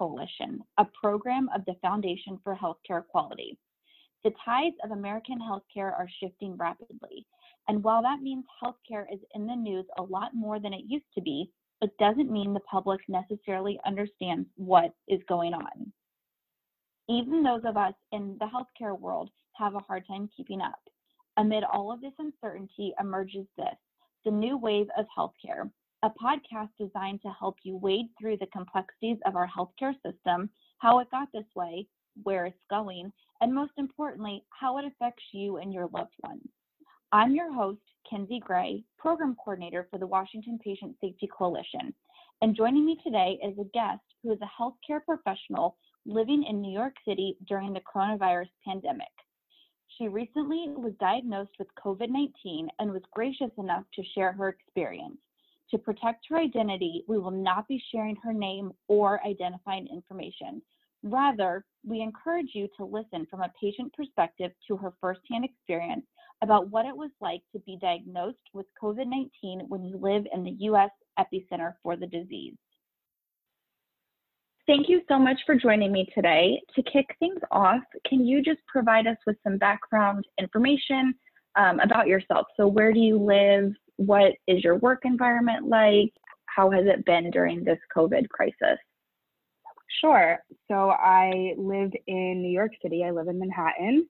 Coalition, a program of the Foundation for Healthcare Quality. The tides of American healthcare are shifting rapidly, and while that means healthcare is in the news a lot more than it used to be, it doesn't mean the public necessarily understands what is going on. Even those of us in the healthcare world have a hard time keeping up. Amid all of this uncertainty emerges this the new wave of healthcare, a podcast designed to help you wade through the complexities of our healthcare system, how it got this way, where it's going, and most importantly, how it affects you and your loved ones. I'm your host, Kinsey Gray, Program Coordinator for the Washington Patient Safety Coalition. And joining me today is a guest who is a healthcare professional living in New York City during the coronavirus pandemic. She recently was diagnosed with COVID 19 and was gracious enough to share her experience. To protect her identity, we will not be sharing her name or identifying information. Rather, we encourage you to listen from a patient perspective to her firsthand experience about what it was like to be diagnosed with COVID 19 when you live in the U.S. epicenter for the disease. Thank you so much for joining me today. To kick things off, can you just provide us with some background information um, about yourself? So, where do you live? What is your work environment like? How has it been during this COVID crisis? Sure. So, I live in New York City, I live in Manhattan,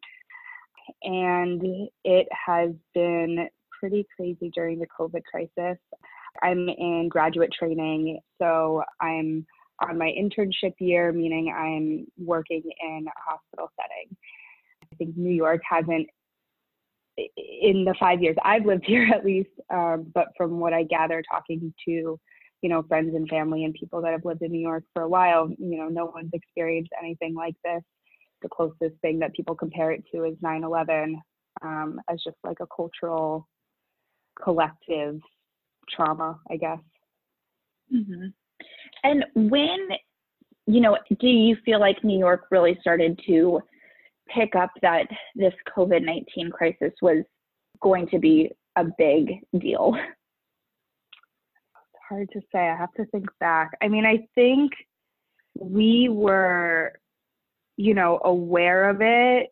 and it has been pretty crazy during the COVID crisis. I'm in graduate training, so I'm on my internship year, meaning I'm working in a hospital setting. I think New York hasn't, in the five years I've lived here at least, um, but from what I gather talking to, you know, friends and family and people that have lived in New York for a while, you know, no one's experienced anything like this. The closest thing that people compare it to is 9 11 um, as just like a cultural, collective trauma, I guess. Mm-hmm. And when, you know, do you feel like New York really started to pick up that this COVID 19 crisis was going to be a big deal? It's hard to say. I have to think back. I mean, I think we were, you know, aware of it.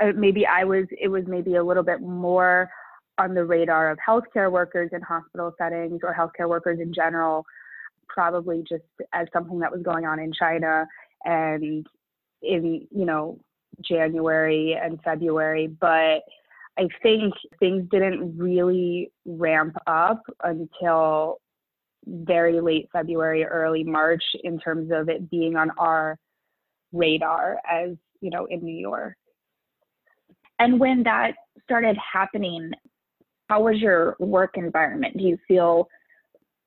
Uh, maybe I was, it was maybe a little bit more on the radar of healthcare workers in hospital settings or healthcare workers in general probably just as something that was going on in China and in, you know, January and February. But I think things didn't really ramp up until very late February, early March in terms of it being on our radar as, you know, in New York. And when that started happening, how was your work environment? Do you feel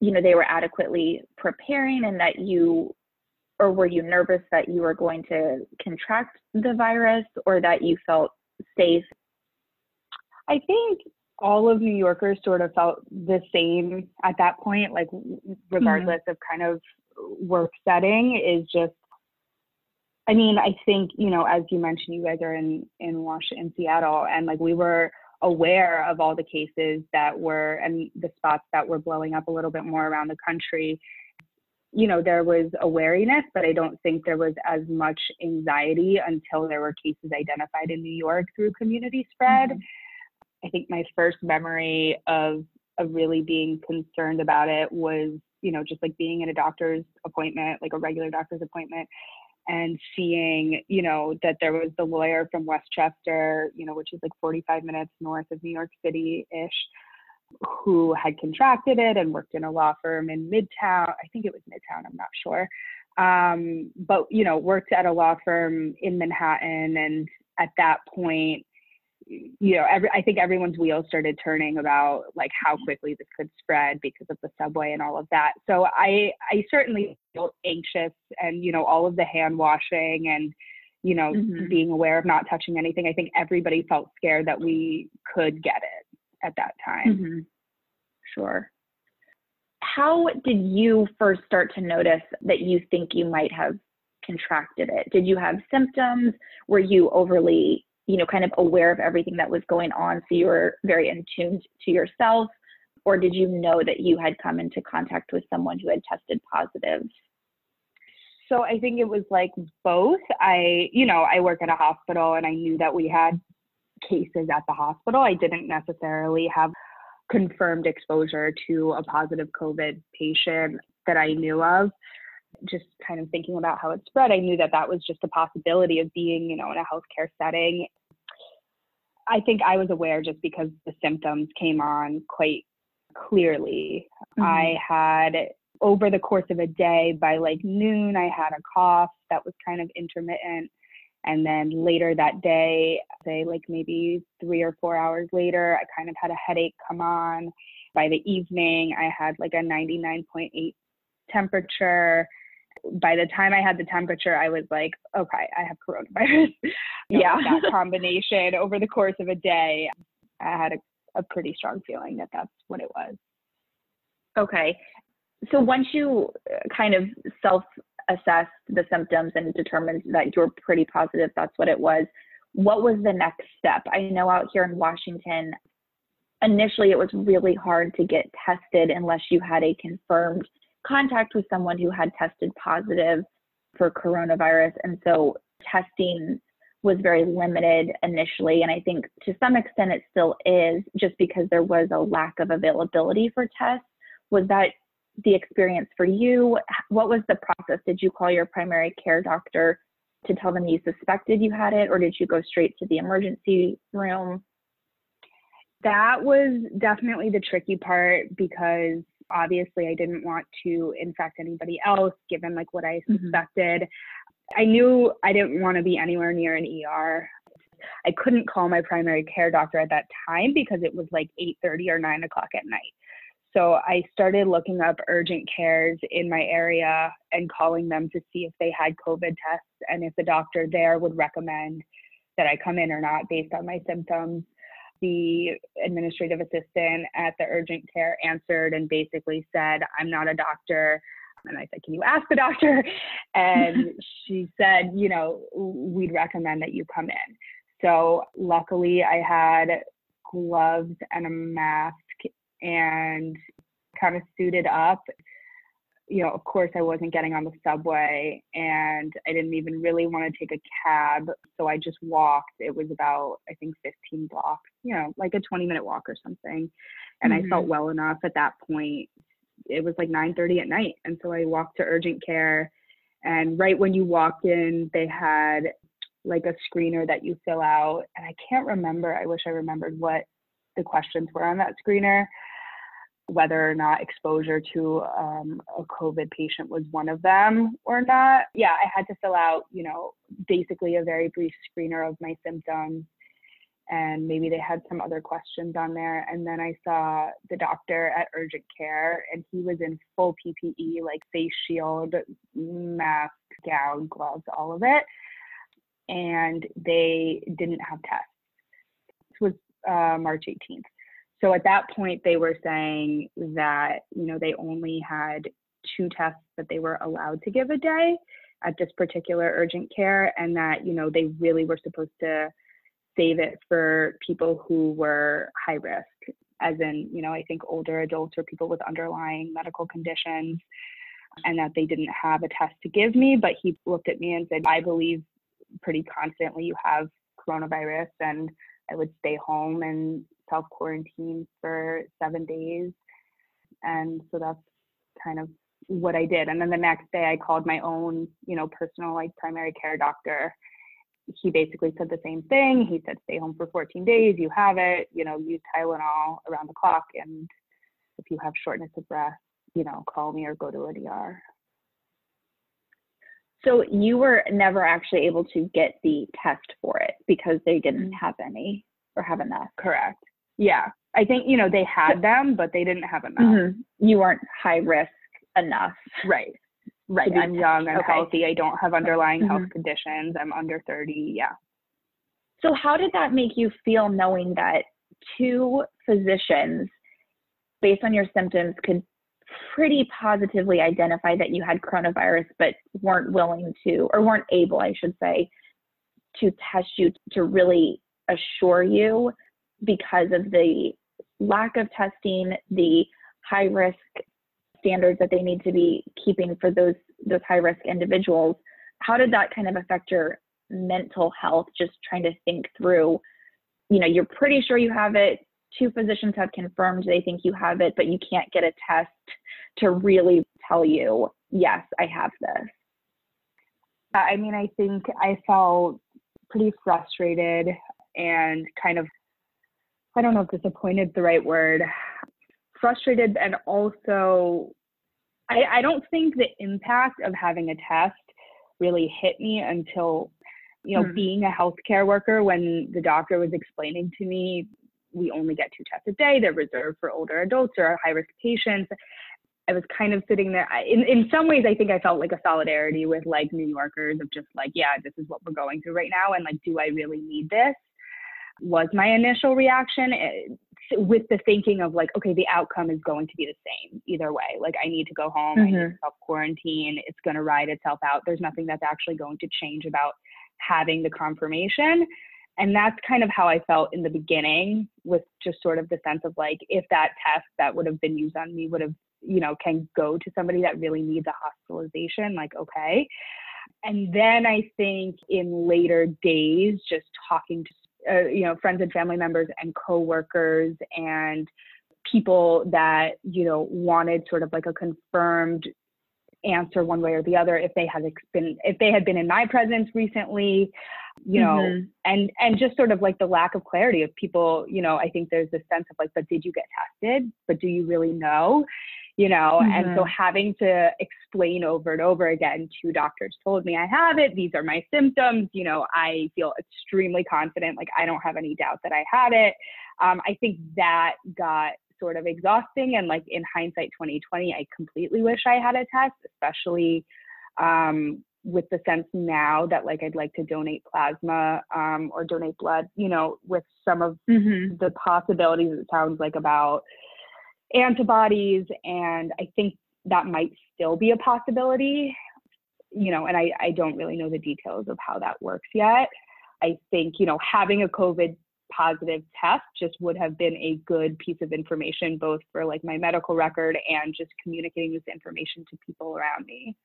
you know they were adequately preparing and that you or were you nervous that you were going to contract the virus or that you felt safe i think all of new yorkers sort of felt the same at that point like regardless mm-hmm. of kind of work setting is just i mean i think you know as you mentioned you guys are in in washington seattle and like we were aware of all the cases that were and the spots that were blowing up a little bit more around the country you know there was awareness but i don't think there was as much anxiety until there were cases identified in new york through community spread mm-hmm. i think my first memory of of really being concerned about it was you know just like being in a doctor's appointment like a regular doctor's appointment and seeing, you know, that there was the lawyer from Westchester, you know, which is like 45 minutes north of New York City ish, who had contracted it and worked in a law firm in Midtown. I think it was Midtown, I'm not sure. Um, but, you know, worked at a law firm in Manhattan. And at that point, you know, every, I think everyone's wheels started turning about like how quickly this could spread because of the subway and all of that. So I, I certainly felt anxious and, you know, all of the hand washing and, you know, mm-hmm. being aware of not touching anything. I think everybody felt scared that we could get it at that time. Mm-hmm. Sure. How did you first start to notice that you think you might have contracted it? Did you have symptoms? Were you overly you know, kind of aware of everything that was going on, so you were very in tune to yourself, or did you know that you had come into contact with someone who had tested positive? So I think it was like both. I, you know, I work at a hospital and I knew that we had cases at the hospital. I didn't necessarily have confirmed exposure to a positive COVID patient that I knew of. Just kind of thinking about how it spread, I knew that that was just a possibility of being, you know, in a healthcare setting. I think I was aware just because the symptoms came on quite clearly. Mm-hmm. I had over the course of a day by like noon i had a cough that was kind of intermittent and then later that day say like maybe three or four hours later i kind of had a headache come on. By the evening i had like a 99.8 temperature. By the time i had the temperature i was like okay i have coronavirus. Yeah. that combination over the course of a day i had a, a pretty strong feeling that that's what it was. Okay. So once you uh, kind of self assessed the symptoms and determined that you're pretty positive that's what it was, what was the next step? I know out here in Washington, initially it was really hard to get tested unless you had a confirmed contact with someone who had tested positive for coronavirus. And so testing was very limited initially. And I think to some extent it still is just because there was a lack of availability for tests. Was that the experience for you? What was the process? Did you call your primary care doctor to tell them you suspected you had it, or did you go straight to the emergency room? That was definitely the tricky part because obviously I didn't want to infect anybody else given like what I mm-hmm. suspected. Mm-hmm. I knew I didn't want to be anywhere near an ER. I couldn't call my primary care doctor at that time because it was like 8:30 or 9 o'clock at night. So I started looking up urgent cares in my area and calling them to see if they had COVID tests and if the doctor there would recommend that I come in or not based on my symptoms. The administrative assistant at the urgent care answered and basically said, I'm not a doctor. And I said, Can you ask the doctor? And she said, You know, we'd recommend that you come in. So luckily, I had gloves and a mask and kind of suited up. You know, of course, I wasn't getting on the subway and I didn't even really want to take a cab. So I just walked. It was about, I think, 15 blocks, you know, like a 20 minute walk or something. And mm-hmm. I felt mm-hmm. well enough at that point. It was like 9:30 at night. And so I walked to urgent care. And right when you walked in, they had like a screener that you fill out. And I can't remember, I wish I remembered what the questions were on that screener whether or not exposure to um, a COVID patient was one of them or not. Yeah, I had to fill out, you know, basically a very brief screener of my symptoms. And maybe they had some other questions on there. And then I saw the doctor at urgent care, and he was in full PPE, like face shield, mask, gown, gloves, all of it. And they didn't have tests. This was uh, March 18th. So at that point, they were saying that, you know, they only had two tests that they were allowed to give a day at this particular urgent care, and that, you know, they really were supposed to save it for people who were high risk, as in, you know, I think older adults or people with underlying medical conditions, and that they didn't have a test to give me. But he looked at me and said, I believe pretty confidently you have coronavirus, and I would stay home and self quarantine for seven days. And so that's kind of what I did. And then the next day I called my own, you know, personal like primary care doctor. He basically said the same thing. He said, stay home for 14 days, you have it, you know, use Tylenol around the clock. And if you have shortness of breath, you know, call me or go to a DR. So you were never actually able to get the test for it because they didn't mm. have any or have enough. Correct. Yeah. I think, you know, they had them, but they didn't have enough. Mm-hmm. You weren't high risk enough. Right. Right. I'm young, I'm okay. healthy. I don't have underlying mm-hmm. health conditions. I'm under 30. Yeah. So, how did that make you feel knowing that two physicians, based on your symptoms, could pretty positively identify that you had coronavirus, but weren't willing to, or weren't able, I should say, to test you to really assure you because of the lack of testing, the high risk standards that they need to be keeping for those those high risk individuals. How did that kind of affect your mental health? Just trying to think through, you know, you're pretty sure you have it. Two physicians have confirmed they think you have it, but you can't get a test to really tell you, yes, I have this. I mean, I think I felt pretty frustrated and kind of, I don't know if disappointed is the right word, frustrated and also, I, I don't think the impact of having a test really hit me until, you know, hmm. being a healthcare worker, when the doctor was explaining to me we only get two tests a day, they're reserved for older adults or high risk patients. I was kind of sitting there. In in some ways, I think I felt like a solidarity with like New Yorkers of just like, yeah, this is what we're going through right now, and like, do I really need this? Was my initial reaction eh, with the thinking of like, okay, the outcome is going to be the same either way. Like, I need to go home. Mm-hmm. I need mm-hmm. to self quarantine. It's going to ride itself out. There's nothing that's actually going to change about having the confirmation and that's kind of how I felt in the beginning with just sort of the sense of like if that test that would have been used on me would have you know, can go to somebody that really needs a hospitalization, like, okay. And then I think in later days, just talking to, uh, you know, friends and family members and coworkers and people that, you know, wanted sort of like a confirmed answer one way or the other if they had been if they had been in my presence recently you know mm-hmm. and and just sort of like the lack of clarity of people you know i think there's this sense of like but did you get tested but do you really know you know mm-hmm. and so mm-hmm. having to explain over and over again two doctors told me i have it these are my symptoms you know i feel extremely confident like i don't have any doubt that i had it um, i think that got sort of exhausting and like in hindsight 2020 i completely wish i had a test especially um, with the sense now that like I'd like to donate plasma um, or donate blood, you know, with some of mm-hmm. the possibilities it sounds like about antibodies, and I think that might still be a possibility. You know, and I, I don't really know the details of how that works yet. I think, you know, having a COVID positive test just would have been a good piece of information, both for like my medical record and just communicating this information to people around me.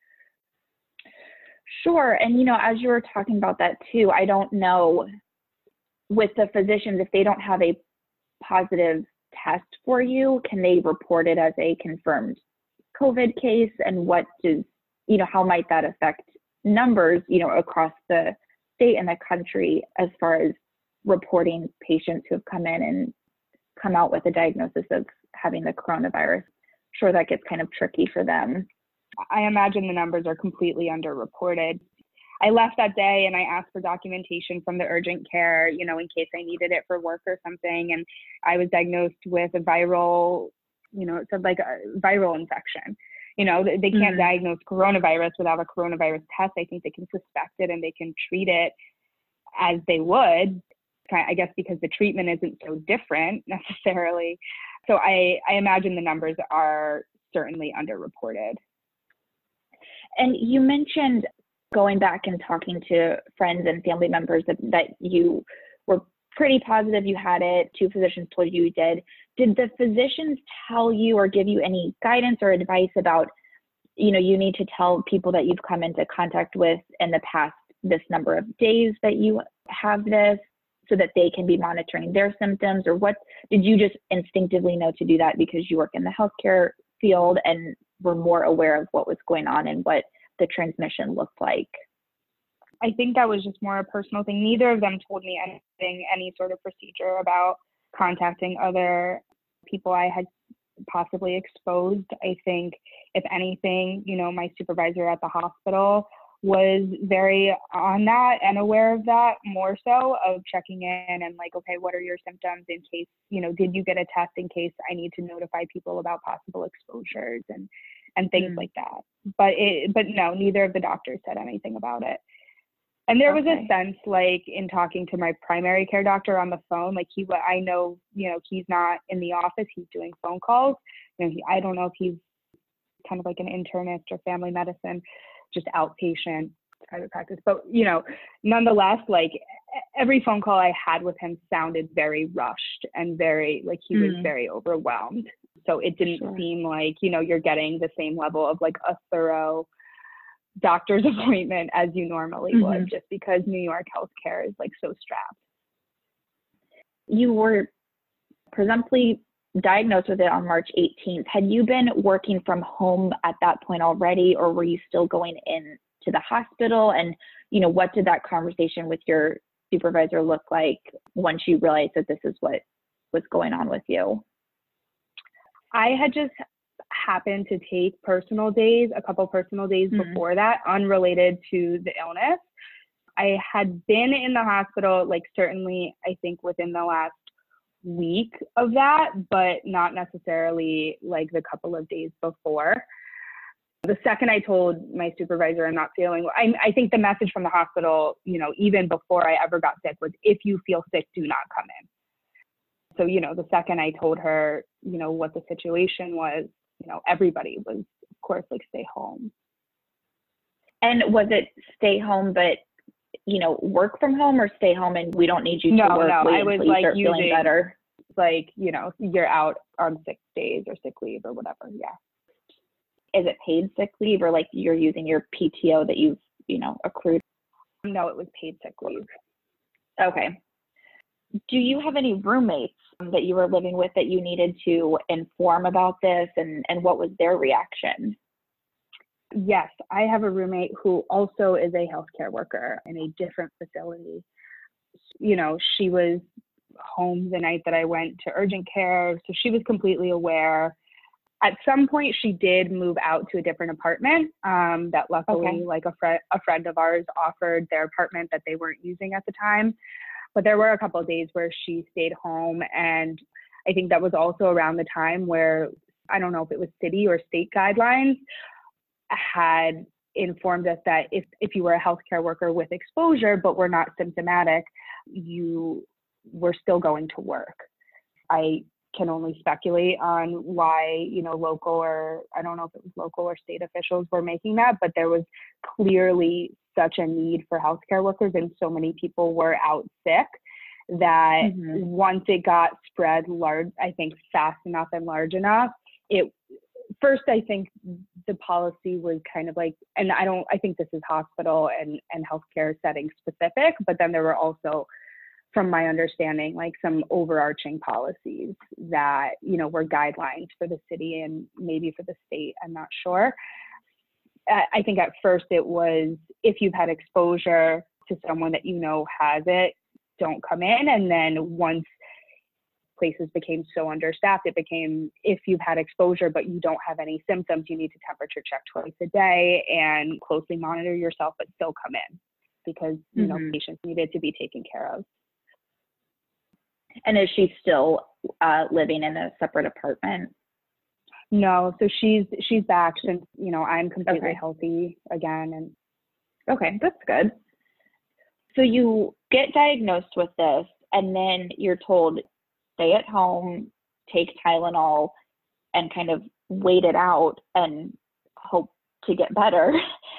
Sure. And, you know, as you were talking about that too, I don't know with the physicians, if they don't have a positive test for you? Can they report it as a confirmed COVID case? And what does, you know, how might that affect numbers, you know, across the state and the country as far as reporting patients who have come in and come out with a diagnosis of having the coronavirus? Sure, that gets kind of tricky for them. I imagine the numbers are completely underreported. I left that day and I asked for documentation from the urgent care, you know, in case I needed it for work or something. And I was diagnosed with a viral, you know, it said like a viral infection. You know, they can't mm-hmm. diagnose coronavirus without a coronavirus test. I think they can suspect it and they can treat it as they would. I guess because the treatment isn't so different necessarily. So I, I imagine the numbers are certainly underreported. And you mentioned going back and talking to friends and family members that, that you were pretty positive you had it, two physicians told you you did. Did the physicians tell you or give you any guidance or advice about, you know, you need to tell people that you've come into contact with in the past this number of days that you have this so that they can be monitoring their symptoms or what did you just instinctively know to do that because you work in the healthcare field and were more aware of what was going on and what the transmission looked like? I think that was just more a personal thing. Neither of them told me anything, any sort of procedure about contacting other people I had possibly exposed. I think, if anything, you know, my supervisor at the hospital was very on that and aware of that more so of checking in and like okay what are your symptoms in case you know did you get a test in case i need to notify people about possible exposures and and things mm. like that. But it, but no, neither of the doctors said anything about it. And there was a sense, like in talking to my primary care doctor on the phone, like he, I know, you know, he's not in the office; he's doing phone calls. You know, he, I don't know if he's kind of like an internist or family medicine, just outpatient. private practice. But, you know, nonetheless, like every phone call I had with him sounded very rushed and very, like he mm was very overwhelmed. So it didn't sure. seem like, you know, you're getting the same level of like a thorough doctor's appointment as you normally mm-hmm. would, just because New York healthcare is like so strapped. You were presumptively diagnosed with it on March 18th. Had you been working from home at that point already, or were you still going in to the hospital? And you know, what did that conversation with your supervisor look like once you realized that this is what was going on with you? I had just happened to take personal days, a couple personal days mm-hmm. before that, unrelated to the illness. I had been in the hospital, like certainly, I think within the last week of that, but not necessarily like the couple of days before. The second I told my supervisor I'm not feeling, I, I think the message from the hospital, you know, even before I ever got sick was if you feel sick, do not come in. So, you know, the second I told her, you know, what the situation was, you know, everybody was, of course, like stay home. And was it stay home, but you know, work from home or stay home and we don't need you no, to work? No, I was like using, feeling better. Like, you know, you're out on sick days or sick leave or whatever. Yeah. Is it paid sick leave or like you're using your PTO that you've, you know, accrued? No, it was paid sick leave. Okay. Do you have any roommates that you were living with that you needed to inform about this and, and what was their reaction? Yes, I have a roommate who also is a healthcare worker in a different facility. You know, she was home the night that I went to urgent care, so she was completely aware. At some point, she did move out to a different apartment. Um, that luckily, okay. like a friend, a friend of ours offered their apartment that they weren't using at the time. But there were a couple of days where she stayed home, and I think that was also around the time where I don't know if it was city or state guidelines had informed us that if, if you were a healthcare worker with exposure but were not symptomatic, you were still going to work. I can only speculate on why, you know, local or I don't know if it was local or state officials were making that, but there was clearly such a need for healthcare workers and so many people were out sick that mm-hmm. once it got spread large, I think fast enough and large enough, it first I think the policy was kind of like, and I don't, I think this is hospital and, and healthcare setting specific, but then there were also, from my understanding, like some overarching policies that, you know, were guidelines for the city and maybe for the state, I'm not sure. I think at first it was if you've had exposure to someone that you know has it, don't come in. And then once places became so understaffed, it became if you've had exposure but you don't have any symptoms, you need to temperature check twice a day and closely monitor yourself, but still come in because you mm-hmm. know patients needed to be taken care of. And is she still uh, living in a separate apartment? No, so she's she's back since you know I'm completely okay. healthy again, and okay, that's good. So you get diagnosed with this, and then you're told stay at home, take Tylenol, and kind of wait it out and hope to get better.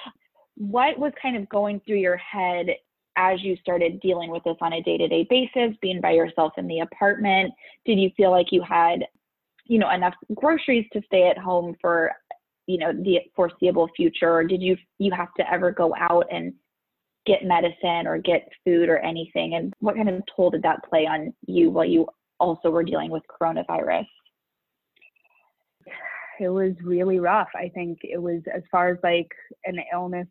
what was kind of going through your head as you started dealing with this on a day-to-day basis being by yourself in the apartment did you feel like you had you know enough groceries to stay at home for you know the foreseeable future or did you you have to ever go out and get medicine or get food or anything and what kind of toll did that play on you while you also were dealing with coronavirus? It was really rough. I think it was as far as like an illness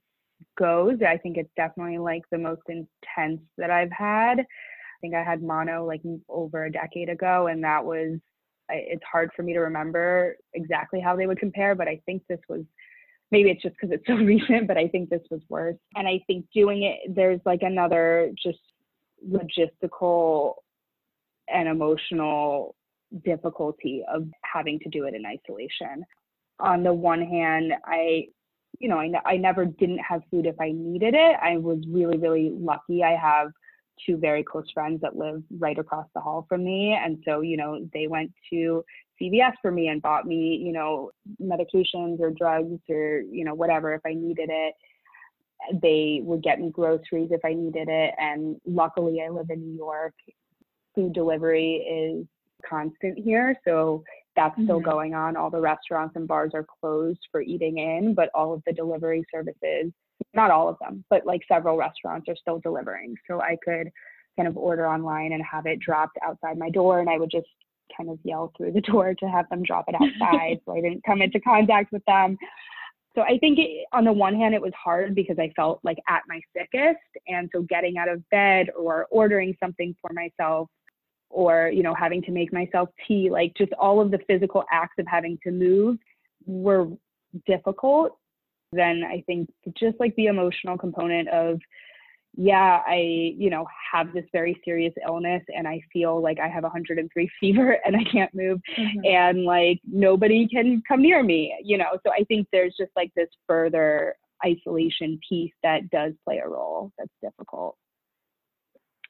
goes, I think it's definitely like the most intense that I've had. I think I had mono like over a decade ago, and that was it's hard for me to remember exactly how they would compare, but I think this was maybe it's just because it's so recent, but I think this was worse. And I think doing it, there's like another just logistical and emotional difficulty of having to do it in isolation. On the one hand, I, you know, I, I never didn't have food if I needed it. I was really, really lucky. I have two very close friends that live right across the hall from me. And so, you know, they went to CVS for me and bought me, you know, medications or drugs or, you know, whatever if I needed it. They would get me groceries if I needed it. And luckily, I live in New York. Food delivery is constant here. So that's mm-hmm. still going on. All the restaurants and bars are closed for eating in, but all of the delivery services, not all of them, but like several restaurants are still delivering. So I could kind of order online and have it dropped outside my door. And I would just kind of yell through the door to have them drop it outside so I didn't come into contact with them. So I think it, on the one hand, it was hard because I felt like at my sickest. And so getting out of bed or ordering something for myself or, you know, having to make myself tea, like just all of the physical acts of having to move were difficult. Then I think just like the emotional component of yeah, I, you know, have this very serious illness and I feel like I have 103 fever and I can't move mm-hmm. and like nobody can come near me, you know. So I think there's just like this further isolation piece that does play a role that's difficult.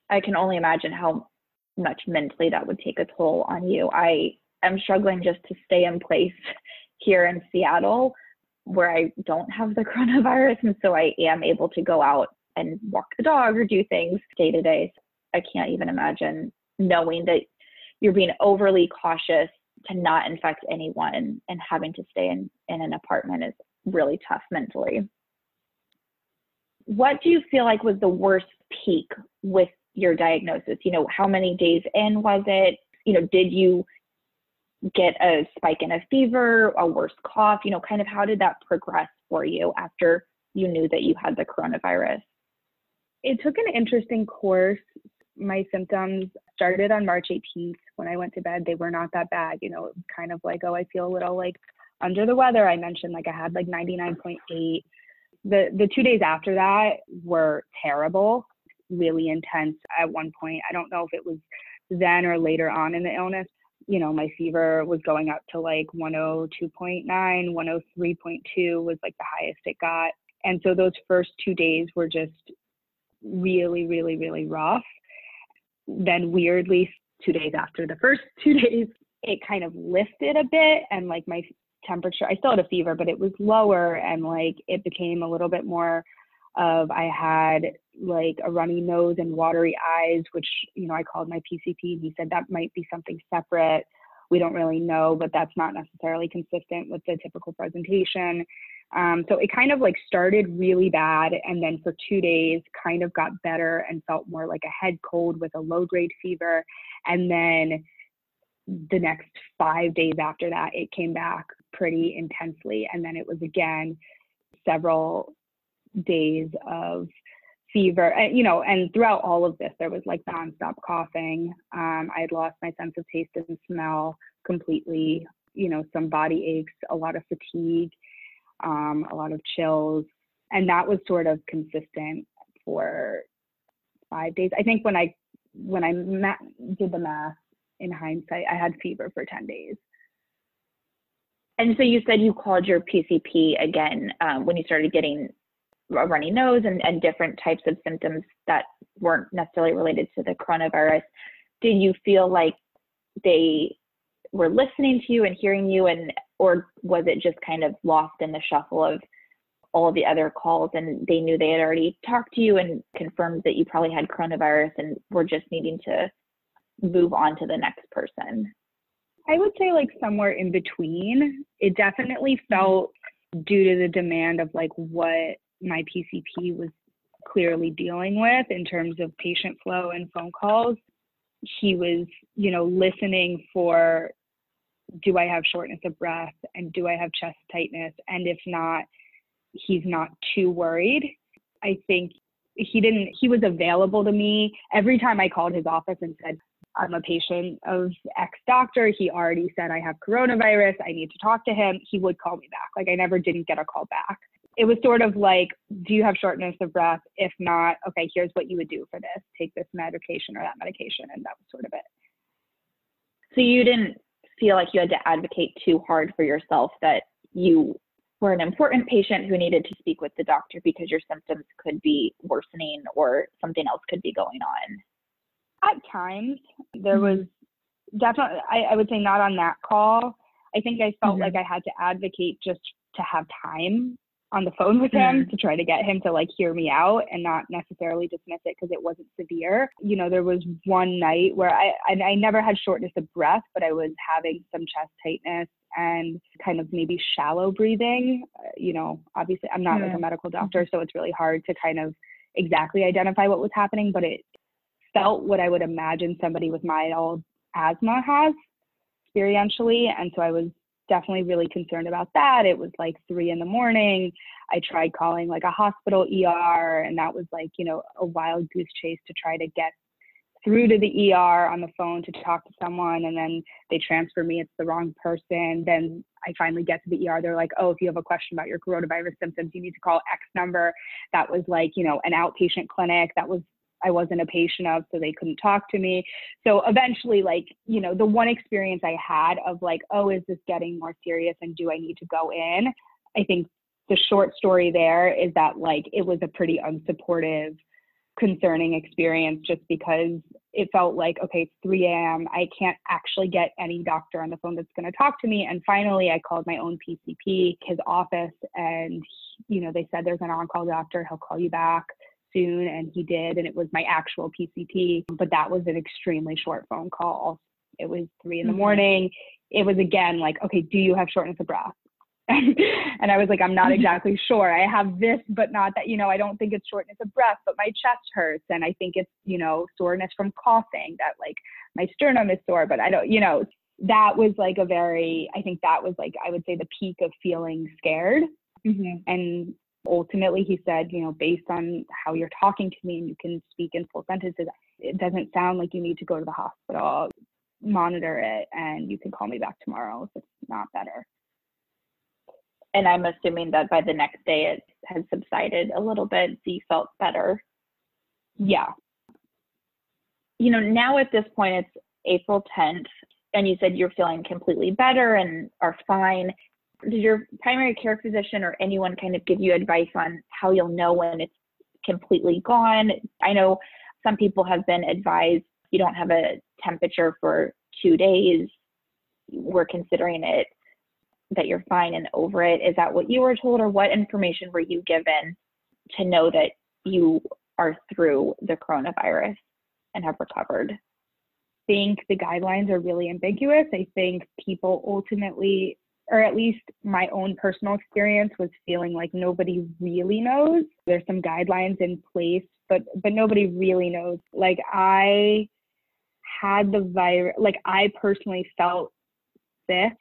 I can only imagine how much mentally that would take a toll on you. I am struggling just to stay in place here in Seattle where I don't have the coronavirus and so I am able to go out and walk the dog or do things day to day. I can't even imagine knowing that you're being overly cautious to not infect anyone and having to stay in, in an apartment is really tough mentally. What do you feel like was the worst peak with your diagnosis? You know, how many days in was it? You know, did you get a spike in a fever, a worse cough? You know, kind of how did that progress for you after you knew that you had the coronavirus? it took an interesting course. My symptoms started on March 18th. When I went to bed, they were not that bad. You know, kind of like, oh, I feel a little like under the weather. I mentioned like I had like 99.8. The the two days after that were terrible, really intense at one point. I don't know if it was then or later on in the illness. You know, my fever was going up to like 102.9, 103.2 was like the highest it got. And so those first two days were just really, really, really rough. Then weirdly, two days after the first two days, it kind of lifted a bit and like my temperature, I still had a fever, but it was lower and like it became a little bit more of I had like a runny nose and watery eyes, which, you know, I called my PCP. He said that might be something separate. We don't really know, but that's not necessarily consistent with the typical presentation. Um, so it kind of like started really bad and then for two days kind of got better and felt more like a head cold with a low grade fever. And then the next five days after that, it came back pretty intensely. And then it was again several days of fever and you know and throughout all of this there was like nonstop coughing um, i had lost my sense of taste and smell completely you know some body aches a lot of fatigue um, a lot of chills, and that was sort of consistent for five days. I think when I when I met, did the math in hindsight, I had fever for ten days. And so you said you called your PCP again um, when you started getting a runny nose and, and different types of symptoms that weren't necessarily related to the coronavirus. Did you feel like they were listening to you and hearing you and or was it just kind of lost in the shuffle of all the other calls and they knew they had already talked to you and confirmed that you probably had coronavirus and were just needing to move on to the next person? I would say like somewhere in between. It definitely felt due to the demand of like what my PCP was clearly dealing with in terms of patient flow and phone calls. He was, you know, listening for do I have shortness of breath and do I have chest tightness? And if not, he's not too worried. I think he didn't, he was available to me every time I called his office and said, I'm a patient of X doctor. He already said I have coronavirus. I need to talk to him. He would call me back. Like I never didn't get a call back. It was sort of like, do you have shortness of breath? If not, okay, here's what you would do for this. Take this medication or that medication. And that was sort of it. So you didn't feel like you had to advocate too hard for yourself that you were an important patient who needed to speak with the doctor because your symptoms could be worsening or something else could be going on? At times, there was mm-hmm. definitely, I, I, would say not on that call. I think I felt mm-hmm. like I had to advocate just to have time on the phone with him mm. to try to get him to like hear me out and not necessarily dismiss it because it wasn't severe. You know, there was one night where I, I I never had shortness of breath, but I was having some chest tightness and kind of maybe shallow breathing. Uh, you know, obviously I'm not mm. like a medical doctor, mm-hmm. so it's really hard to kind of exactly identify what was happening, but it felt what I would imagine somebody with mild asthma has experientially. And so I was definitely really concerned about that. It was like three in the morning. I tried calling like a hospital ER, and that was like, you know, a wild goose chase to try to get through to the ER on the phone to talk to someone. And then they transfer me, it's the wrong person. Then I finally get to the ER. They're like, oh, if you have a question about your coronavirus symptoms, you need to call X number. That was like, you know, an outpatient clinic. That was I wasn't a patient of, so they couldn't talk to me. So eventually, like, you know, the one experience I had of like, oh, is this getting more serious and do I need to go in? I think the short story there is that like it was a pretty unsupportive, concerning experience just because it felt like, okay, it's 3 a.m. I can't actually get any doctor on the phone that's going to talk to me. And finally, I called my own PCP, his office, and, you know, they said there's an on call doctor, he'll call you back soon and he did and it was my actual PCP but that was an extremely short phone call it was 3 in the mm-hmm. morning it was again like okay do you have shortness of breath and I was like, I'm not mm-hmm. exactly sure. I have this, but not that, you know, I don't think it's shortness of breath, but my chest hurts. And I think it's, you know, soreness from coughing that like my sternum is sore, but I don't, you know, that was like a very, I think that was like, I would say the peak of feeling scared. Mm-hmm. And ultimately he said you know based on how you're talking to me and you can speak in full sentences it doesn't sound like you need to go to the hospital. Monitor it and you can call me back tomorrow if it's not better. And i'm assuming that by the next day it has subsided a little bit so you felt better. Yeah. You know now at this point it's april 10th and you said you're feeling completely better and are fine did your primary care physician or anyone kind of give you advice on how you'll know when it's completely gone? I know some people have been advised you don't have a temperature for two days. We're considering it that you're fine and over it. Is that what you were told, or what information were you given to know that you are through the coronavirus and have recovered? I think the guidelines are really ambiguous. I think people ultimately or at least my own personal experience was feeling like nobody really knows. There's some guidelines in place, but but nobody really knows. Like I had the virus, like I personally felt sick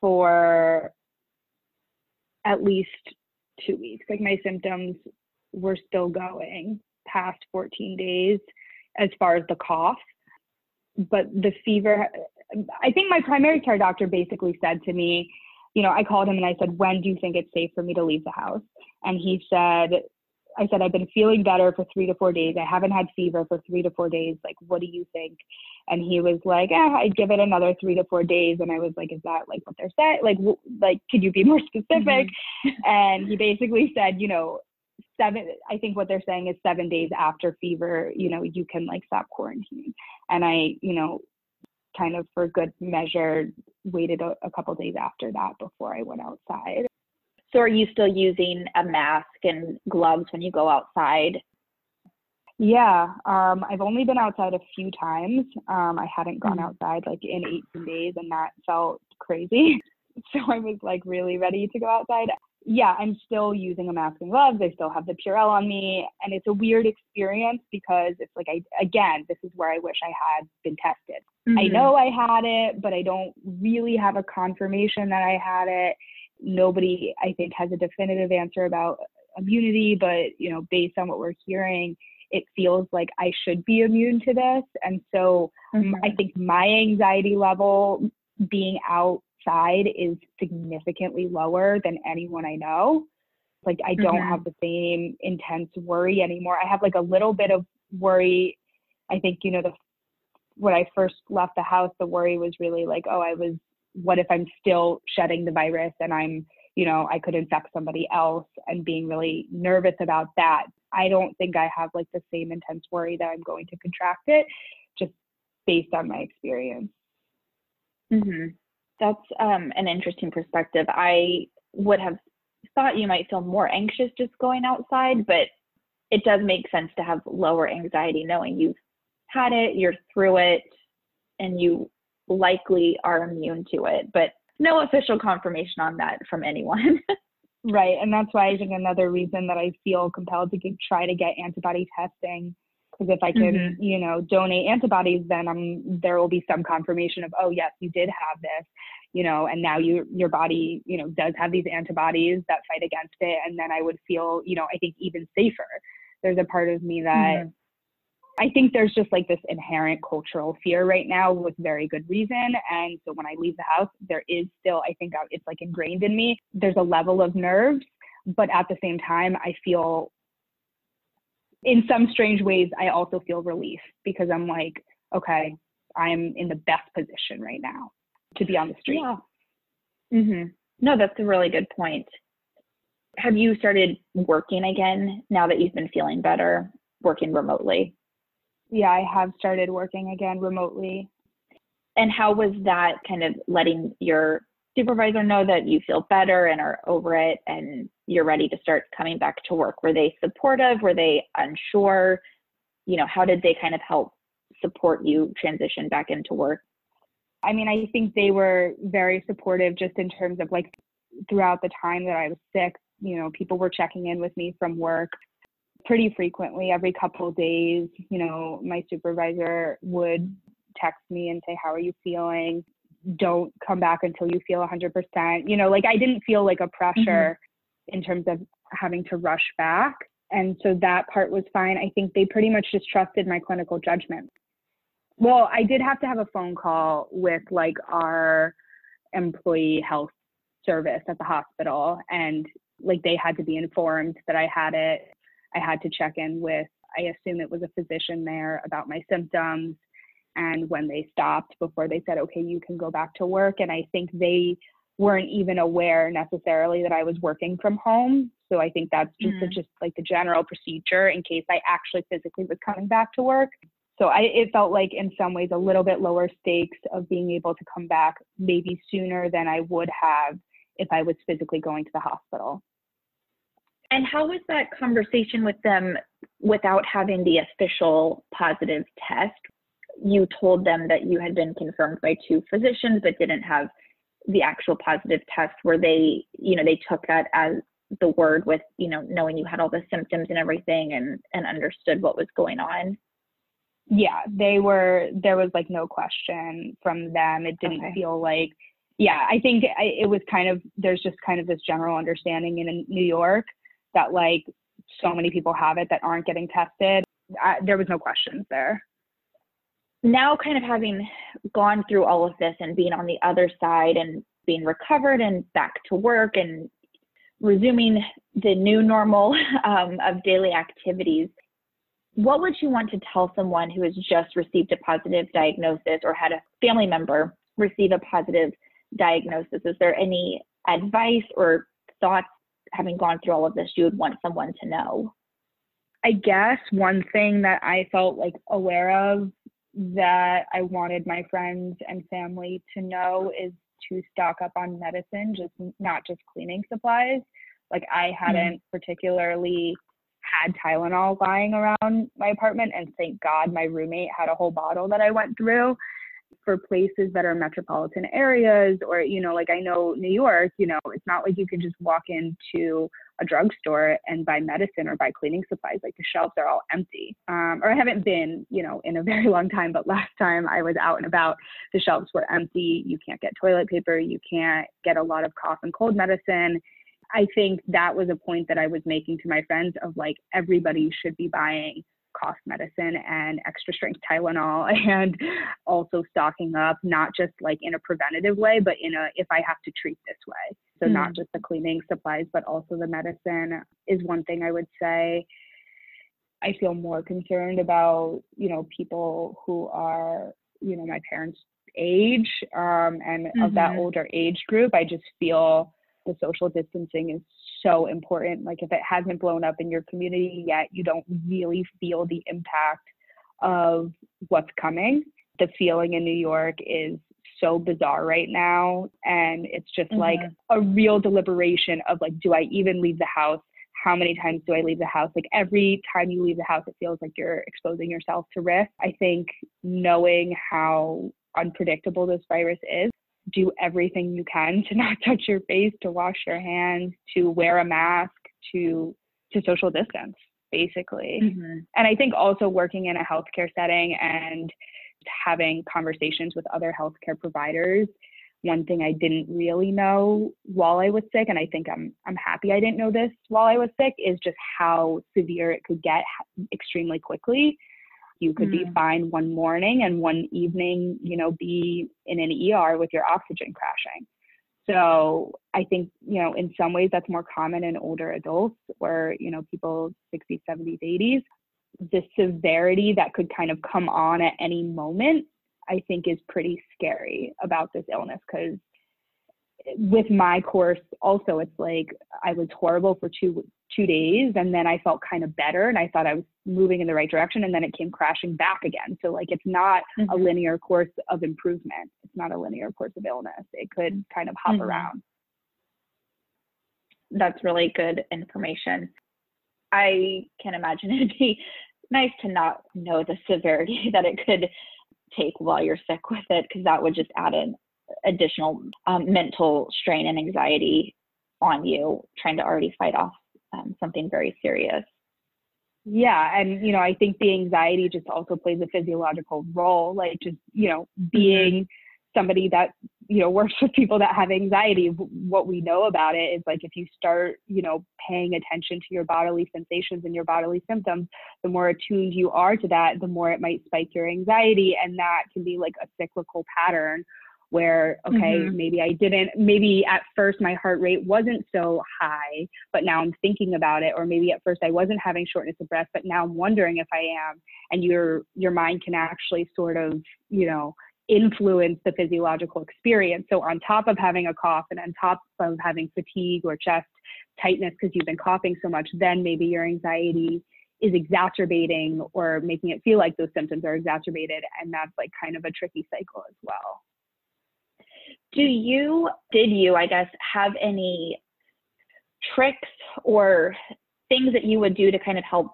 for at least two weeks. Like my symptoms were still going past 14 days as far as the cough. But the fever I think my primary care doctor basically said to me, you know, I called him and I said, when do you think it's safe for me to leave the house? And he said, I said, I've been feeling better for three to four days. I haven't had fever for three to four days. Like, what do you think? And he was like, eh, I'd give it another three to four days. And I was like, is that like what they're saying? Like, w- like, could you be more specific? Mm-hmm. and he basically said, you know, seven, I think what they're saying is seven days after fever, you know, you can like stop quarantining. And I, you know, kind of for good measure waited a, a couple days after that before I went outside. So are you still using a mask and gloves when you go outside? Yeah, um, I've only been outside a few times. Um, I hadn't gone mm-hmm. outside like in 18 days, and that felt crazy. So I was like really ready to go outside yeah, I'm still using a mask and gloves. I still have the Purell on me. And it's a weird experience because it's like, I, again, this is where I wish I had been tested. Mm-hmm. I know I had it, but I don't really have a confirmation that I had it. Nobody, I think, has a definitive answer about immunity, but, you know, based on what we're hearing, it feels like I should be immune to this. And so mm-hmm. I think my anxiety level being outside is significantly lower than anyone I know. Like I don't mm-hmm. have the same intense worry anymore. I have like a little bit of worry. I think, you know, the when I first left the house, the worry was really like, oh, I was what if I'm still shedding the virus and I'm, you know, I could infect somebody else and being really nervous about that. I don't think I have like the same intense worry that I'm going to contract it just based on my experience. Mm-hmm. That's um, an interesting perspective. I would have thought you might feel more anxious just going outside, but it does make sense to have lower anxiety knowing you've had it, you're through it, and you likely are immune to it. But no official confirmation on that from anyone. right. And that's why I think another reason that I feel compelled to get, try to get antibody testing. Because if I can, mm-hmm. you know, donate antibodies, then I'm there will be some confirmation of, oh yes, you did have this, you know, and now you your body, you know, does have these antibodies that fight against it, and then I would feel, you know, I think even safer. There's a part of me that mm-hmm. I think there's just like this inherent cultural fear right now with very good reason. And so when I leave the house, there is still, I think it's like ingrained in me. There's a level of nerves, but at the same time, I feel in some strange ways, I also feel relief because I'm like, okay, I'm in the best position right now to be on the street. Yeah. Mm-hmm. No, that's a really good point. Have you started working again now that you've been feeling better, working remotely? Yeah, I have started working again remotely. And how was that kind of letting your supervisor know that you feel better and are over it and you're ready to start coming back to work? Were they supportive? Were they unsure? You know, how did they kind of help support you transition back into work? I mean, I think they were very supportive just in terms of like throughout the time that I was sick, you know, people were checking in with me from work pretty frequently, every couple of days, you know, my supervisor would text me and say, How are you feeling? Don't come back until you feel 100%. You know, like I didn't feel like a pressure mm-hmm. in terms of having to rush back. And so that part was fine. I think they pretty much just trusted my clinical judgment. Well, I did have to have a phone call with like our employee health service at the hospital and like they had to be informed that I had it I had to check in with, I assume it was a physician there about my symptoms and when they stopped before they said, okay, you can go back to work. And I think they weren't even aware necessarily that I was working from home. So I think that's just, mm. just like the general procedure in case I actually physically was coming back to work. So I, it felt like in some ways a little bit lower stakes of being able to come back maybe sooner than I would have if I was physically going to the hospital. And how was that conversation with them without having the official positive test? You told them that you had been confirmed by two physicians but didn't have the actual positive test where they, you know, they took that as the word with, you know, knowing you had all the symptoms and everything and and understood what was going on. Yeah, they were there was like no question from them. It didn't okay. feel like yeah, I think I, it was kind of there's just kind of this general understanding in New York that like so many people have it that aren't getting tested. I, there was no questions there. Now, kind of having gone through all of this and being on the other side and being recovered and back to work and resuming the new normal um, of daily activities, what would you want to tell someone who has just received a positive diagnosis or had a family member receive a positive diagnosis? Is there any advice or thoughts having gone through all of this, you would want someone to know? I guess one thing that I felt like aware of that I wanted my friends and family to know is to stock up on medicine, just not just cleaning supplies. Like I hadn't mm-hmm. particularly had Tylenol lying around my apartment, and thank God my roommate had a whole bottle that I went through for places that are metropolitan areas or you know like i know new york you know it's not like you can just walk into a drugstore and buy medicine or buy cleaning supplies like the shelves are all empty. Um, or i haven't been you know in a very long time but last time i was out and about the shelves were empty. You can't get toilet paper. You can't get a lot of cough and cold medicine. I think that was a point that i was making to my friends of like everybody should be buying cough medicine and extra strength Tylenol and also stocking up, not just like in a preventative way, but in a if I have to treat this way. So, mm not just the cleaning supplies, but also the medicine is one thing I would say. I feel more concerned about, you know, people who are, you know, my parents' age um, and mm-hmm. of that mm-hmm. older age group. I just feel the social distancing is so important. Like if it hasn't blown up in your community yet, you don't really feel the impact of what's coming. The feeling in New York is so bizarre right now. And it's just mm-hmm. like a real deliberation of like, do I even leave the house? How many times do I leave the house? Like every time you leave the house, it feels like you're exposing yourself to risk. I think knowing how unpredictable this virus is, do everything you can to not touch your face, to wash your hands, to wear a mask, to to social distance, basically. Mm-hmm. And I think also working in a healthcare setting and having conversations with other healthcare providers. One thing I didn't really know while I was sick, and I think I'm I'm happy I didn't know this while I was sick, is just how severe it could get extremely quickly. You could mm. be fine one morning and one evening, you know, be in an ER with your oxygen crashing. So I think, you know, in some ways that's more common in older adults or, you know, people 60s, 70s, 80s the severity that could kind of come on at any moment, I think is pretty scary about this illness because with my course also it's like I was horrible for two two days and then I felt kind of better and I thought I was moving in the right direction and then it came crashing back again. So like it's not mm-hmm. a linear course of improvement. It's not a linear course of illness. It could kind of hop mm-hmm. around. That's really good information. I can imagine it'd be nice to not know the severity that it could take while you're sick with it, because that would just add an additional um, mental strain and anxiety on you trying to already fight off um, something very serious. Yeah, and you know, I think the anxiety just also plays a physiological role, like just you know, being mm-hmm. somebody that you know works with people that have anxiety what we know about it is like if you start you know paying attention to your bodily sensations and your bodily symptoms the more attuned you are to that the more it might spike your anxiety and that can be like a cyclical pattern where okay mm-hmm. maybe i didn't maybe at first my heart rate wasn't so high but now i'm thinking about it or maybe at first i wasn't having shortness of breath but now i'm wondering if i am and your your mind can actually sort of you know influence the physiological experience. So, on top of having a cough and on top of having fatigue or chest tightness because you've been coughing so much, then maybe your anxiety is exacerbating or making it feel like those symptoms are exacerbated. And that's like kind of a tricky cycle as well. Do you, did you, I guess, have any tricks or things that you would do to kind of help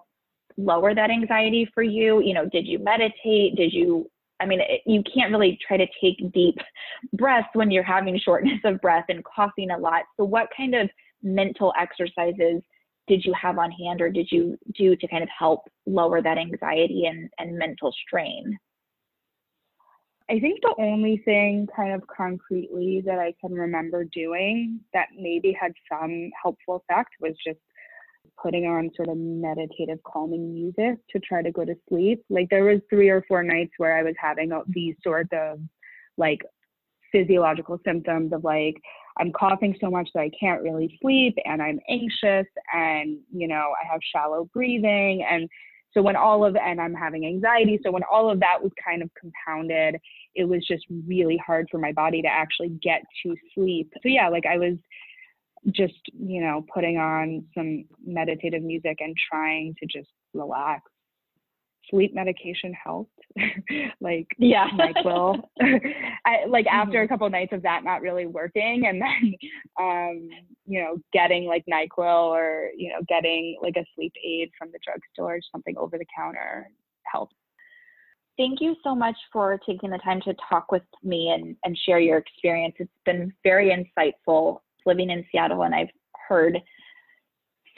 lower that anxiety for you? You know, did you meditate? Did you I mean, it, you can't really try to take deep breaths when you're having shortness of breath and coughing a lot. So, what kind of mental exercises did you have on hand or did you do to kind of help lower that anxiety and, and mental strain? I think the only thing kind of concretely that I can remember doing that maybe had some helpful effect was just putting on sort of meditative calming music to try to go to sleep. Like there was three or four nights where I was having these sort of like physiological symptoms of like I'm coughing so much that I can't really sleep and I'm anxious and you know I have shallow breathing and so when all of and I'm having anxiety so when all of that was kind of compounded it was just really hard for my body to actually get to sleep. So yeah, like I was just you know putting on some meditative music and trying to just relax sleep medication helped like yeah nyquil I, like after mm-hmm. a couple nights of that not really working and then um you know getting like nyquil or you know getting like a sleep aid from the drugstore something over the counter helped Thank you so much for taking the time to talk with me and, and share your experience. It's been very insightful living in Seattle and I've heard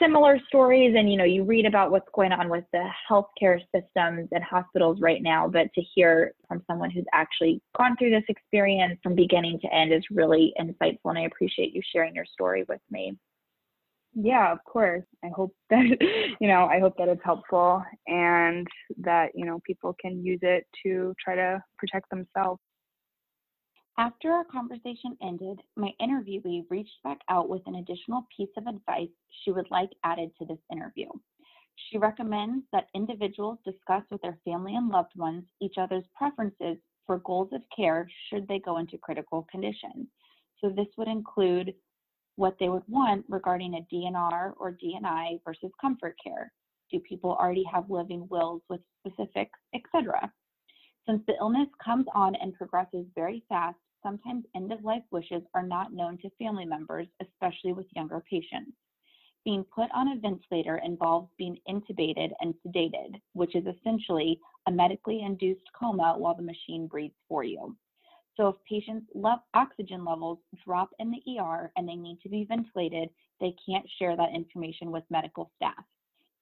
similar stories and you know you read about what's going on with the healthcare systems and hospitals right now but to hear from someone who's actually gone through this experience from beginning to end is really insightful and i appreciate you sharing your story with me. Yeah of course. I hope that you know i hope that it's helpful and that you know people can use it to try to protect themselves after our conversation ended, my interviewee reached back out with an additional piece of advice she would like added to this interview. She recommends that individuals discuss with their family and loved ones each other's preferences for goals of care should they go into critical conditions. So, this would include what they would want regarding a DNR or DNI versus comfort care. Do people already have living wills with specifics, etc.? Since the illness comes on and progresses very fast, sometimes end of life wishes are not known to family members, especially with younger patients. Being put on a ventilator involves being intubated and sedated, which is essentially a medically induced coma while the machine breathes for you. So if patients' oxygen levels drop in the ER and they need to be ventilated, they can't share that information with medical staff.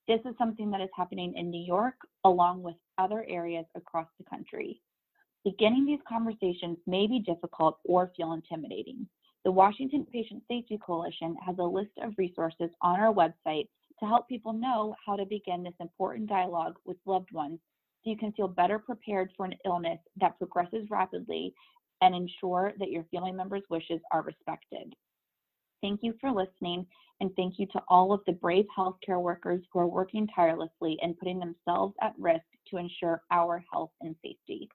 This is something that is happening in New York along with other areas across the country. Beginning these conversations may be difficult or feel intimidating. The Washington Patient Safety Coalition has a list of resources on our website to help people know how to begin this important dialogue with loved ones so you can feel better prepared for an illness that progresses rapidly and ensure that your family members' wishes are respected. Thank you for listening, and thank you to all of the brave healthcare workers who are working tirelessly and putting themselves at risk to ensure our health and safety.